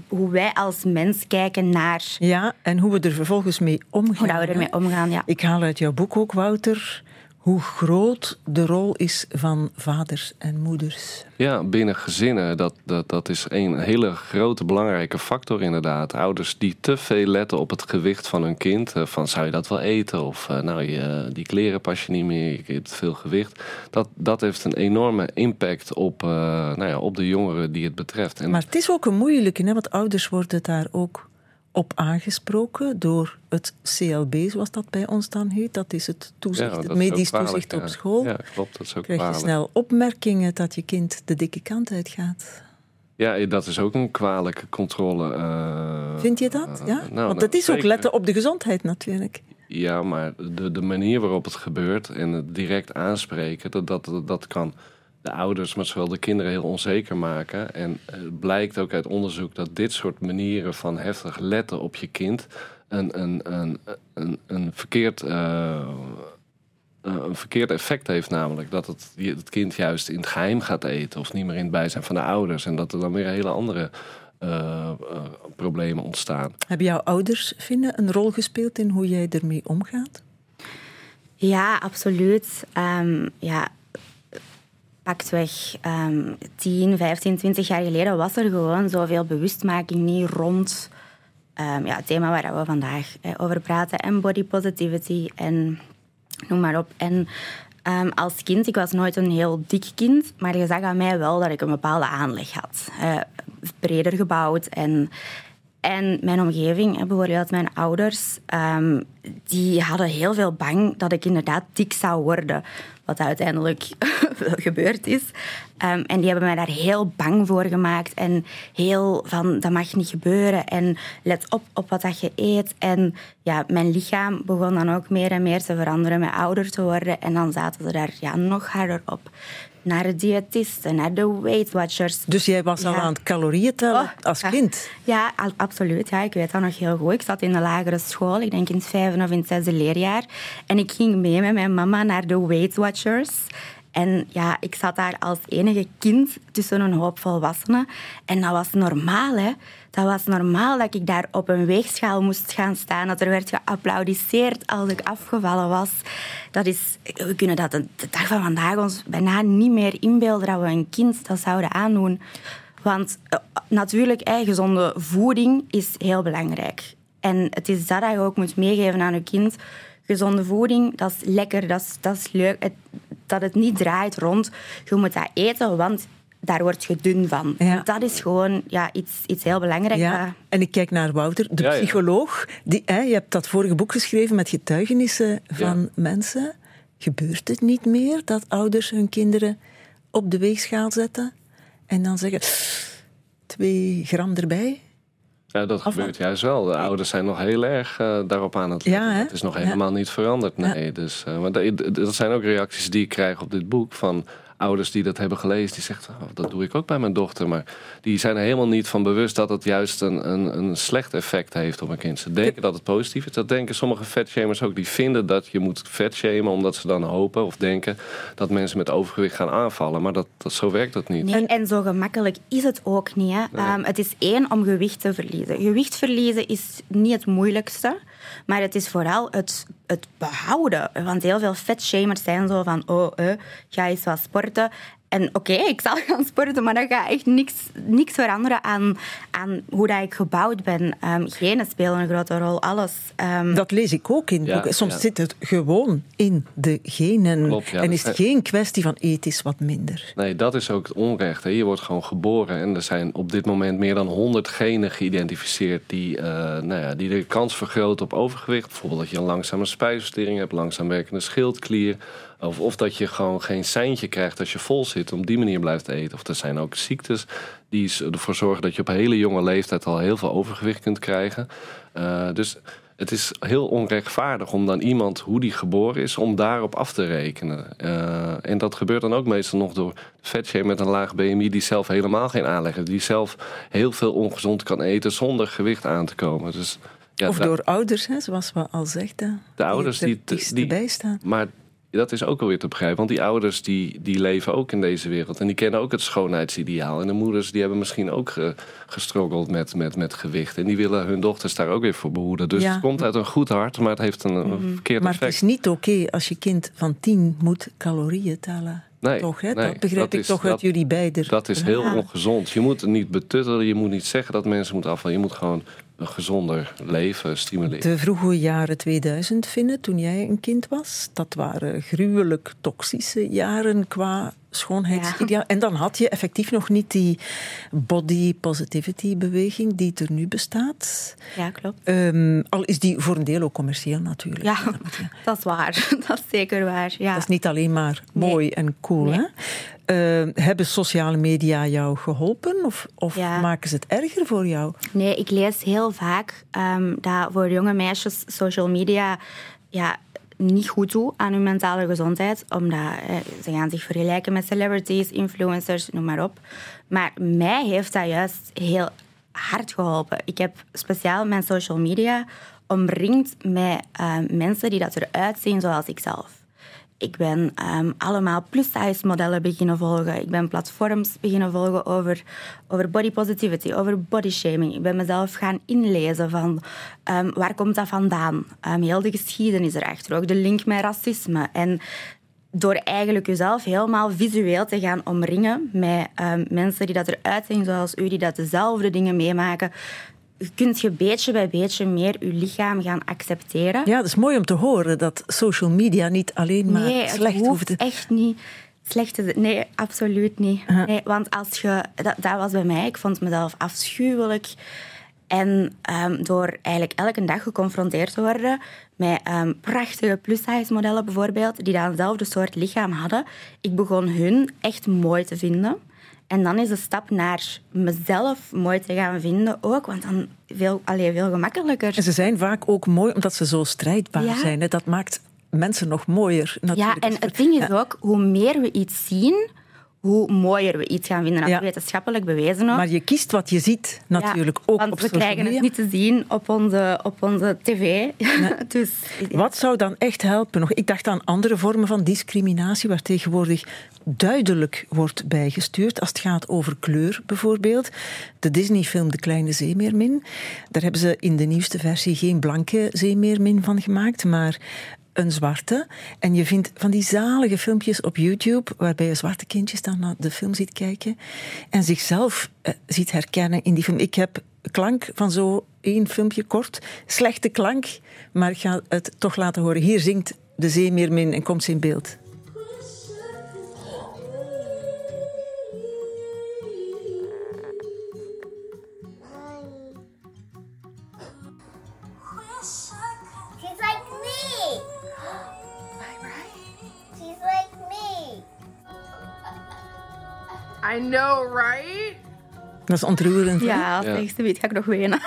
hoe wij als mens kijken naar Ja, en hoe we er vervolgens mee omgaan. hoe dat we ermee omgaan. Ja. Ik haal uit jouw boek ook, Wouter, hoe groot de rol is van vaders en moeders. Ja, binnen gezinnen, dat, dat, dat is een hele grote belangrijke factor inderdaad. Ouders die te veel letten op het gewicht van hun kind. eh, Van zou je dat wel eten? Of eh, nou, je, die kleren pas je niet meer, je hebt veel gewicht. Dat, dat heeft een enorme impact op, eh, nou ja, op de jongeren die het betreft. En Maar het is ook een moeilijke, hè, want ouders worden daar ook op aangesproken door het CLB, zoals dat bij ons dan heet. Dat is het, toezicht, dat het is medisch toezicht ja. op school. Ja, klopt, dat is ook Krijg je snel opmerkingen dat je kind de dikke kant uitgaat. Ja, dat is ook een kwalijke controle. eh, Vind je dat? Ja? nou, Want het is ook letten op de gezondheid natuurlijk. Ja, maar de, de manier waarop het gebeurt en het direct aanspreken, dat, dat, dat kan de ouders, maar zowel de kinderen heel onzeker maken. En het blijkt ook uit onderzoek dat dit soort manieren van heftig letten op je kind een, een, een, een, een verkeerd. eh, een verkeerd effect heeft namelijk dat het, je- het kind juist in het geheim gaat eten of niet meer in het bijzijn van de ouders en dat er dan weer hele andere eh, eh, problemen ontstaan. Hebben jouw ouders, vinden een rol gespeeld in hoe jij ermee omgaat? Ja, absoluut. Ehm, ja, pakweg ehm 10, 15, 20 jaar geleden was er gewoon zoveel bewustmaking niet rond ehm, ja, het thema waar we vandaag eh, over praten. En body positivity en noem maar op. En ehm, als kind, ik was nooit een heel dik kind, maar je zag aan mij wel dat ik een bepaalde aanleg had. Eh, breder gebouwd en... En mijn omgeving, bijvoorbeeld mijn ouders, ehm, die hadden heel veel bang dat ik inderdaad dik zou worden. Wat uiteindelijk gebeurd is. Ehm, en die hebben mij daar heel bang voor gemaakt. En heel van, dat mag niet gebeuren. En let op op wat dat je eet. En ja, mijn lichaam begon dan ook meer en meer te veranderen, met ouder te worden. En dan zaten ze daar ja, nog harder op. Naar de diëtisten, naar de Weight Watchers. Dus jij was al aan het calorieën tellen Oh, als kind. Ja, absoluut. Ja, ik weet dat nog heel goed. Ik zat in de lagere school, ik denk in het vijfde of in het zesde leerjaar. En ik ging mee met mijn mama naar de Weight Watchers. En ja, ik zat daar als enige kind tussen een hoop volwassenen. En dat was normaal, hè. Dat was normaal dat ik daar op een weegschaal moest gaan staan. Dat er werd geapplaudisseerd als ik afgevallen was. Dat is, we kunnen dat de, dag van vandaag ons bijna niet meer inbeelden dat we een kind dat zouden aandoen. Want eh, natuurlijk, gezonde voeding is heel belangrijk. En het is dat dat je ook moet meegeven aan je kind. Gezonde voeding, dat is lekker, dat is, dat is leuk. Het- dat het niet draait rond. Je moet dat eten, want daar word je dun van. Ja. Dat is gewoon ja, iets, iets heel belangrijk. Ja, en ik kijk naar Wouter, de ja. psycholoog. Die, hè, je hebt dat vorige boek geschreven met getuigenissen van mensen. Gebeurt het niet meer dat ouders hun kinderen op de weegschaal zetten en dan zeggen twee gram erbij? Ja, dat gebeurt juist wel. De ouders zijn nog heel erg eh, daarop aan het letten. Ja, hè? Het is nog Ja. helemaal niet veranderd. Nee, dus, maar dat, dat zijn ook reacties die ik krijg op dit boek van ouders die dat hebben gelezen. Die zeggen, oh, dat doe ik ook bij mijn dochter. Maar die zijn er helemaal niet van bewust dat het juist een, een, een slecht effect heeft op een kind. Ze denken dat het positief is. Dat denken sommige vetshamers ook. Die vinden dat je moet vetshamen omdat ze dan hopen of denken dat mensen met overgewicht gaan aanvallen. Maar dat, dat, zo werkt dat niet. Nee, en zo gemakkelijk is het ook niet. Hè. Ehm, het is één om gewicht te verliezen. Gewicht verliezen is niet het moeilijkste, maar het is vooral het, het behouden. Want heel veel vetshamers zijn zo van, oh, eh, ga eens wat sporten. En oké, ik zal gaan sporten, maar dan gaat echt niks, niks veranderen aan, aan hoe dat ik gebouwd ben. Ehm genen spelen een grote rol, alles. Ehm, Dat lees ik ook in Ja, boeken. Soms ja. zit het gewoon in de genen. Klopt, ja. en is het geen kwestie van ethisch wat minder. Nee, dat is ook het onrecht. Hè. Je wordt gewoon geboren en er zijn op dit moment meer dan 100 genen geïdentificeerd die, eh, nou ja, die de kans vergroten op overgewicht. Bijvoorbeeld dat je een langzame spijsvertering hebt, langzaam werkende schildklier. Of, of dat je gewoon geen seintje krijgt als je vol zit, om die manier blijft eten. Of er zijn ook ziektes die ervoor zorgen dat je op hele jonge leeftijd al heel veel overgewicht kunt krijgen. Eh, dus het is heel onrechtvaardig om dan iemand, hoe die geboren is, om daarop af te rekenen. Eh, en dat gebeurt dan ook meestal nog door vetshamer met een laag BMI die zelf helemaal geen aanleg heeft. Die zelf heel veel ongezond kan eten zonder gewicht aan te komen. Dus, ja, of door ouders, hè, zoals we al zegden. de ouders die, die, die, erbij staan. maar dat is ook alweer te begrijpen. Want die ouders die, die leven ook in deze wereld. En die kennen ook het schoonheidsideaal. En de moeders die hebben misschien ook ge, gestroggeld met, met, met gewicht. En die willen hun dochters daar ook weer voor behoeden. Dus Ja. het komt uit een goed hart, maar het heeft een, een verkeerd Maar het effect. is niet oké als je kind van tien moet calorieën tellen. Nee, toch, hè? nee, dat begrijp dat ik is- toch uit jullie beiden. Dat is heel Ja. ongezond. Je moet het niet betuttelen. Je moet niet zeggen dat mensen moeten afvallen. Je moet gewoon een gezonder leven stimuleren. De vroege jaren 2000, vinden toen jij een kind was, dat waren gruwelijk toxische jaren qua schoonheidsideaal. En dan had je effectief nog niet die body positivity beweging die er nu bestaat. ja, klopt. Ehm, al is die voor een deel ook commercieel natuurlijk. Ja, Dat is waar. Dat is zeker waar. Ja. Dat is niet alleen maar Nee. mooi en cool. Nee. Hè? Eh, hebben sociale media jou geholpen of, of Ja. maken ze het erger voor jou? Nee, ik lees heel vaak ehm, dat voor jonge meisjes social media ja, niet goed doet aan hun mentale gezondheid. Omdat eh, ze gaan zich vergelijken met celebrities, influencers, noem maar op. Maar mij heeft dat juist heel hard geholpen. Ik heb speciaal mijn social media omringd met eh, mensen die dat eruit zien zoals ik zelf. Ik ben ehm, allemaal plus-size modellen beginnen volgen. Ik ben platforms beginnen volgen over, over body positivity, over body shaming. Ik ben mezelf gaan inlezen van ehm, waar komt dat vandaan? Ehm, heel de geschiedenis erachter, ook de link met racisme. En door eigenlijk jezelf helemaal visueel te gaan omringen met mensen die dat eruit zien zoals u, die dat dezelfde dingen meemaken, kun je beetje bij beetje meer je lichaam gaan accepteren. Ja, dat is mooi om te horen dat social media niet alleen maar Nee, het slecht hoeft hoeft te... echt niet slecht te zijn. Nee, absoluut niet. Nee, want als je, dat, dat was bij mij. Ik vond mezelf afschuwelijk. En ehm, door eigenlijk elke dag geconfronteerd te worden met ehm, prachtige plus-size modellen bijvoorbeeld, die dan hetzelfde soort lichaam hadden, ik begon hun echt mooi te vinden. En dan is de stap naar mezelf mooi te gaan vinden ook, want dan veel, allee, veel gemakkelijker. En ze zijn vaak ook mooi omdat ze zo strijdbaar Ja. zijn. Hè. Dat maakt mensen nog mooier. Ja, Natuurlijk. en het ding is ook, hoe meer we iets zien, hoe mooier we iets gaan vinden. Dat Ja. wetenschappelijk bewezen ook. Maar je kiest wat je ziet, natuurlijk. Ja, ook want op we krijgen media. het niet te zien op onze, op onze tv. dus, Wat zou dan echt helpen? Nog, ik dacht aan andere vormen van discriminatie, waar tegenwoordig duidelijk wordt bijgestuurd. Als het gaat over kleur bijvoorbeeld. De Disney-film De Kleine Zeemeermin. Daar hebben ze in de nieuwste versie geen blanke zeemeermin van gemaakt, maar een zwarte. En je vindt van die zalige filmpjes op YouTube, waarbij je zwarte kindjes dan naar de film ziet kijken en zichzelf eh, ziet herkennen in die film. Ik heb klank van zo één filmpje kort. Slechte klank, maar ik ga het toch laten horen. Hier zingt de zeemeermin en komt ze in beeld. I know, right? Dat is ontroerend. Ja, als Ja. het echt zoiets ga ik nog wenen.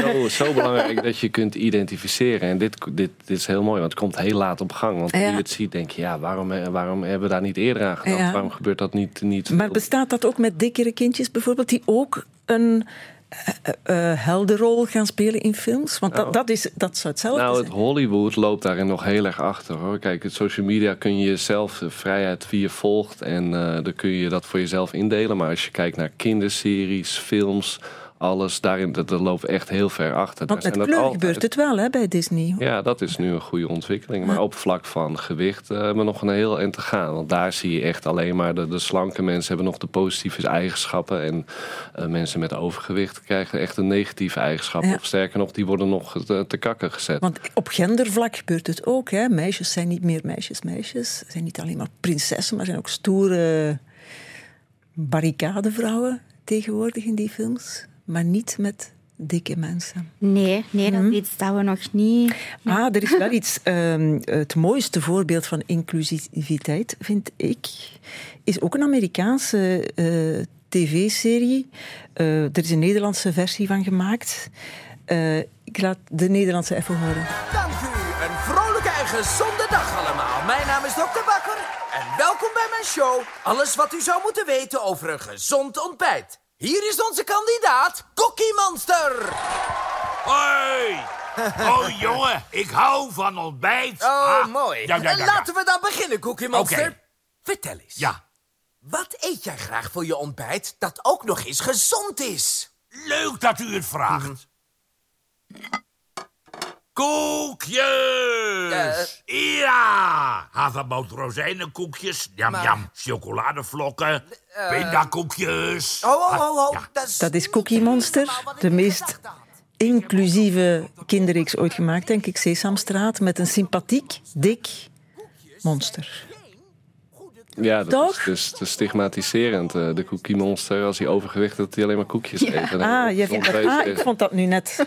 Zo, zo belangrijk dat je kunt identificeren. En dit, dit, dit is heel mooi, want het komt heel laat op gang. Want Ja. als je het ziet, denk je, ja, waarom, eh, waarom hebben we daar niet eerder aan gedacht? Ja. Waarom gebeurt dat niet? niet Maar bestaat dat ook met dikkere kindjes bijvoorbeeld, die ook een eh, eh, heldenrol gaan spelen in films? Want dat, dat, is, dat zou hetzelfde Nou, het zijn. Hollywood loopt daarin nog heel erg achter hoor. Kijk, het social media kun je zelf eh, vrijheid wie je volgt en eh, dan kun je dat voor jezelf indelen. Maar als je kijkt naar kinderseries, films, alles, daarin dat, dat loopt echt heel ver achter. Want met kleur gebeurt het wel hè, bij Disney. Ja, dat is nu een goede ontwikkeling. Maar op vlak van gewicht eh, hebben we nog een heel eind te gaan. Want daar zie je echt alleen maar de, de slanke mensen hebben nog de positieve eigenschappen. En eh, mensen met overgewicht krijgen echt een negatieve eigenschap. Ja. Of sterker nog, die worden nog te, te kakken gezet. Want op gendervlak gebeurt het ook. Hè. Meisjes zijn niet meer meisjes, meisjes. Ze zijn niet alleen maar prinsessen, maar zijn ook stoere barricadevrouwen tegenwoordig in die films. Maar niet met dikke mensen. Nee, nee dat is iets dat we nog niet... Ah, er is wel iets. ehm, het mooiste voorbeeld van inclusiviteit, vind ik, is ook een Amerikaanse eh, tv-serie. Eh, er is een Nederlandse versie van gemaakt. Eh, ik laat de Nederlandse even horen. Dank u. Een vrolijke en gezonde dag allemaal. Mijn naam is Dr. Bakker en welkom bij mijn show. Alles wat u zou moeten weten over een gezond ontbijt. Hier is onze kandidaat, Cookie Monster. Hoi! Oh, jongen, ik hou van ontbijt. Oh, Ah, mooi. Ja, ja, ja, En. Laten we dan beginnen, Cookie Monster. Oké. Vertel eens. Ja, Wat eet jij graag voor je ontbijt dat ook nog eens gezond is? leuk dat u het vraagt. Koekjes! Ja! Havermout rozijnenkoekjes, jam Maar- jam, chocoladevlokken, pindakoekjes. Oh, oh, oh, oh. Ja. Dat is, Dat is Cookie Monster, de meest inclusieve kinderreeks ooit gemaakt, denk ik. Sesamstraat, met een sympathiek, dik monster. Ja, dat Toch? is dus te stigmatiserend. eh, de cookie monster, als hij overgewicht heeft, dat hij alleen maar koekjes eet. En dan Ah, jij vindt dat, ontvrees ah, ik vond dat nu net.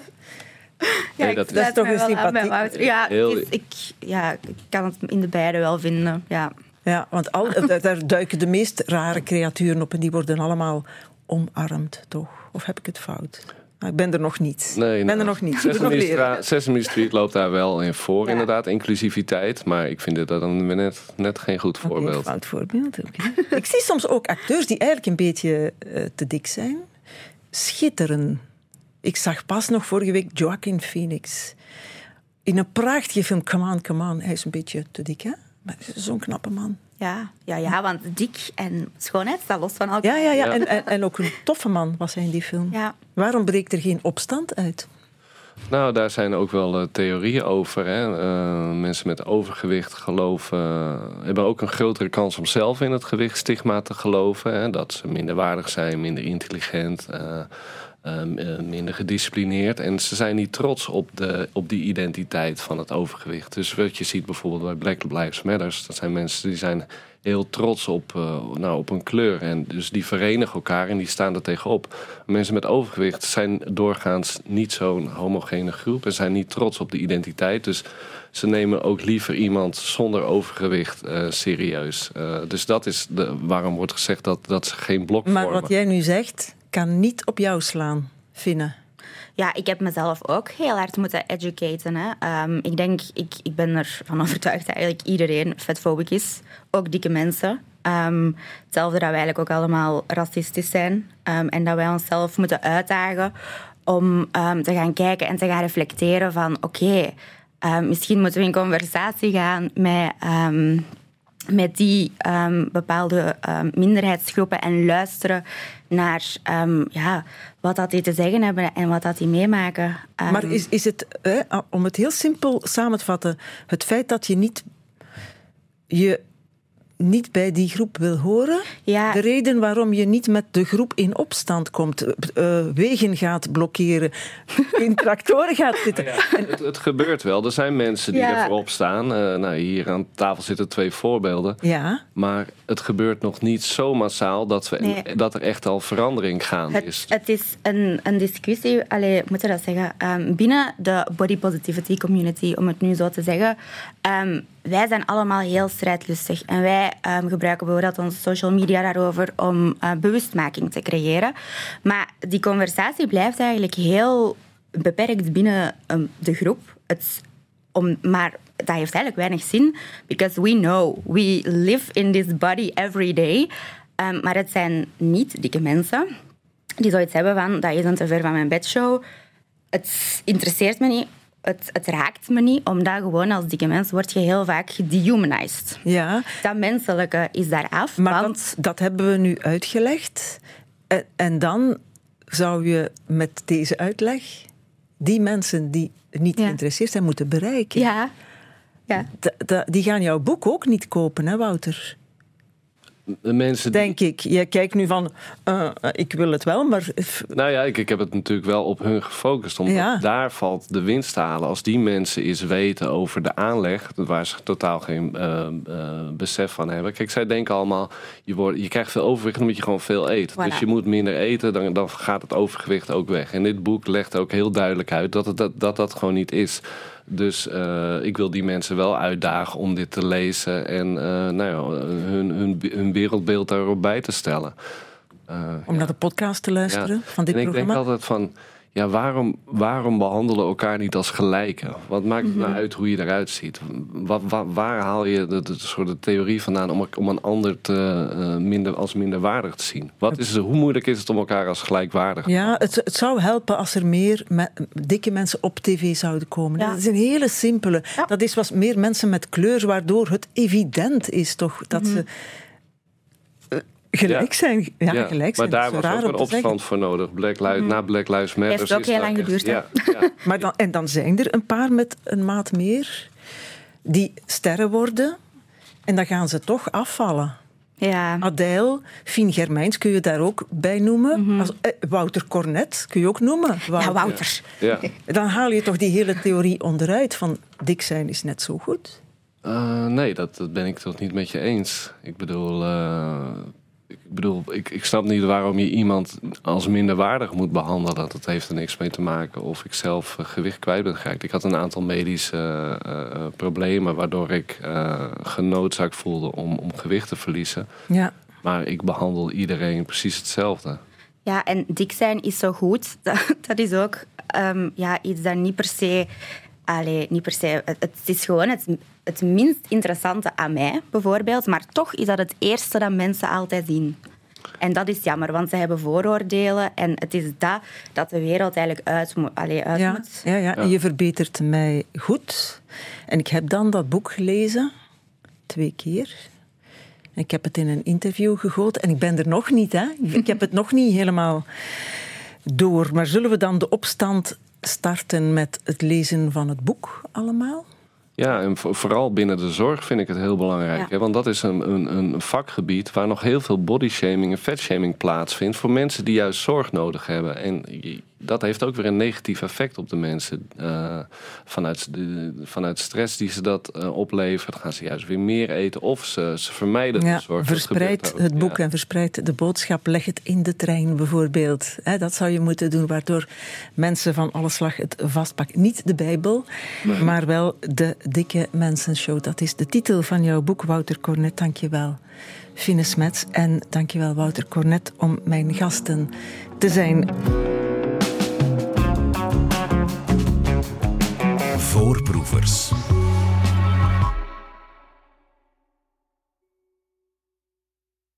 Nee, ik dat is- Dat toch een sympathiek-. Ja, Heel- ik, ja, ik kan het in de beide wel vinden. Ja. Ja, want al, daar- daar duiken de meest rare creaturen op en die worden allemaal omarmd, toch? Of heb ik het fout? Nou, ik ben er nog niet. Nee, ik ben nou, er nog niet. Sesame. Stra- Sesame Street loopt daar wel in voor, Ja. inderdaad, inclusiviteit. Maar ik vind dit dan weer net, net geen goed voorbeeld. fout voorbeeld. oké. ik zie soms ook acteurs die eigenlijk een beetje eh, te dik zijn. Schitteren. Ik zag pas nog vorige week Joaquin Phoenix. In een prachtige film, Come On, Come On. Hij is een beetje te dik, hè? Maar hij is zo'n knappe man. Ja, ja, ja, want dik en schoonheid staat los van elkaar. Ja, ja, ja. Ja. En, en, en ook een toffe man was hij in die film. Ja. Waarom breekt er geen opstand uit? Nou, daar zijn ook wel eh, theorieën over. Hè. Eh, mensen met overgewicht geloven, eh, hebben ook een grotere kans om zelf in het gewichtstigma te geloven. Hè. Dat ze minder waardig zijn, minder intelligent, eh, eh, minder gedisciplineerd. En ze zijn niet trots op, de, op die identiteit van het overgewicht. Dus wat je ziet bijvoorbeeld bij Black Lives Matter, dat zijn mensen die zijn heel trots op, eh, nou, op een kleur. En dus die verenigen elkaar en die staan er tegenop. Mensen met overgewicht zijn doorgaans niet zo'n homogene groep en zijn niet trots op de identiteit. Dus ze nemen ook liever iemand zonder overgewicht eh, serieus. Dus dat is de, waarom wordt gezegd dat, dat ze geen blok Maar vormen. wat jij nu zegt, kan niet op jou slaan, Finne. Ja, ik heb mezelf ook heel hard moeten educaten. Hè. Ehm, ik denk, ik, ik ben ervan overtuigd dat eigenlijk iedereen vetfobic is. Ook dikke mensen. Ehm, hetzelfde dat wij eigenlijk ook allemaal racistisch zijn. Ehm, en dat wij onszelf moeten uitdagen om te gaan kijken en te gaan reflecteren van... Oké, misschien moeten we in conversatie gaan met... met die ehm, bepaalde ehm, minderheidsgroepen en luisteren naar ehm, ja, wat dat die te zeggen hebben en wat dat die meemaken. Maar is, is het, om het heel simpel samen te vatten, het feit dat je niet, je niet bij die groep wil horen, Ja. de reden waarom je niet met de groep in opstand komt, eh, wegen gaat blokkeren, in tractoren gaat zitten. Het, het gebeurt wel. Er zijn mensen die Ja. er voorop staan. Eh, nou, hier aan tafel zitten twee voorbeelden. Ja, Maar het gebeurt nog niet zo massaal dat, we, Nee. dat er echt al verandering gaande is. het, het is een, een discussie, allee, moet je dat zeggen, ehm, binnen de body positivity community, om het nu zo te zeggen, ehm, wij zijn allemaal heel strijdlustig. En wij ehm, gebruiken bijvoorbeeld onze social media daarover om eh, bewustmaking te creëren. Maar die conversatie blijft eigenlijk heel beperkt binnen ehm, de groep. Het, om, maar dat heeft eigenlijk weinig zin. Because we know, we live in this body every day. Ehm, maar het zijn niet dikke mensen die zoiets hebben van, dat is een te ver van mijn bedshow. Het interesseert me niet, het, het raakt me niet, omdat gewoon als dikke mens word je heel vaak gedehumanized. Ja, Dat menselijke is daar af, maar want... dat, dat hebben we nu uitgelegd. En, en dan zou je met deze uitleg die mensen die niet Ja. geïnteresseerd zijn moeten bereiken. Ja, ja. Die gaan jouw boek ook niet kopen, hè, Wouter? De mensen die- Denk ik. Je kijkt nu van, eh, eh, ik wil het wel, maar Nou ja, ik, ik heb het natuurlijk wel op hun gefocust. Omdat Ja. daar valt de winst te halen. Als die mensen eens weten over de aanleg, waar ze totaal geen eh, besef van hebben. Kijk, zij denken allemaal, je, wordt, je krijgt veel overgewicht omdat je gewoon veel eet. Voilà. Dus je moet minder eten, dan, dan gaat het overgewicht ook weg. En dit boek legt ook heel duidelijk uit dat het, dat, dat, dat gewoon niet is. Dus eh, ik wil die mensen wel uitdagen om dit te lezen en eh, nou ja, hun, hun, hun wereldbeeld daarop bij te stellen. Eh, om ja. naar de podcast te luisteren van dit en ik programma. denk altijd van, ja, waarom, waarom behandelen we elkaar niet als gelijken? Wat maakt het Mhm. nou uit hoe je eruit ziet? Wat, waar, waar haal je de, de, soort de theorie vandaan om, om een ander te, eh, minder, als minderwaardig te zien? Wat is, hoe moeilijk is het om elkaar als gelijkwaardig Ja, het, het zou helpen als er meer me- dikke mensen op tv zouden komen. Ja. Dat is een hele simpele. Ja. Dat is wat meer mensen met kleur, waardoor het evident is toch dat ze eh, gelijk Ja. zijn. Ja, Ja, gelijk zijn. maar daar was ook een zeggen. opstand voor nodig. Black Lives, Na Black Lives Matter. Heeft ook heel lang geduurd? Ja, ja. Maar dan, en dan zijn er een paar met een maat meer die sterren worden. En dan gaan ze toch afvallen. ja. Adèle, Fien Germijns kun je daar ook bij noemen. Als, eh, Wouter Cornet kun je ook noemen. Ja, Wouter. ja. Dan haal je toch die hele theorie onderuit van dik zijn is net zo goed. Eh, nee, dat, dat ben ik toch niet met je eens. Ik bedoel, eh, ik, bedoel ik, ik snap niet waarom je iemand als minderwaardig moet behandelen. Dat het heeft er niks mee te maken of ik zelf eh, gewicht kwijt ben geraakt. Ik had een aantal medische eh, eh, problemen waardoor ik eh genoodzaakt voelde om, om gewicht te verliezen. Ja. Maar ik behandel iedereen precies hetzelfde. Ja, en dik zijn is zo goed. Dat, dat is ook ehm, ja, iets dat niet per se... Allee, niet per se... Het, het is gewoon het, het minst interessante aan mij, bijvoorbeeld. Maar toch is dat het eerste dat mensen altijd zien. En dat is jammer, want ze hebben vooroordelen. En het is dat dat de wereld eigenlijk uit, moet- allee, uit Ja, moet. ja, ja, en je verbetert mij goed. En ik heb dan dat boek gelezen, twee keer. En Ik heb het in een interview gegoten en ik ben er nog niet. Hè? Ik heb het nog niet helemaal door. Maar zullen we dan de opstand starten met het lezen van het boek allemaal? Ja, en vo- vooral binnen de zorg vind ik het heel belangrijk. Ja. Hè? Want dat is een, een, een vakgebied waar nog heel veel bodyshaming en fatshaming plaatsvindt voor mensen die juist zorg nodig hebben. En dat heeft ook weer een negatief effect op de mensen. Eh, vanuit, de, vanuit stress die ze dat eh, oplevert, gaan ze juist weer meer eten of ze, ze vermijden de Ja, zorg. Dat verspreid het boek ja. en verspreid de boodschap. Leg het in de trein bijvoorbeeld. Dat zou je moeten doen, waardoor mensen van alle slag het vastpakken. Niet de Bijbel, maar wel de Dikke Mensenshow. Dat is de titel van jouw boek, Wouter Cornet. Dank je wel, Fine Smets. En dank je wel, Wouter Cornet, om mijn gasten te zijn. Voorproevers.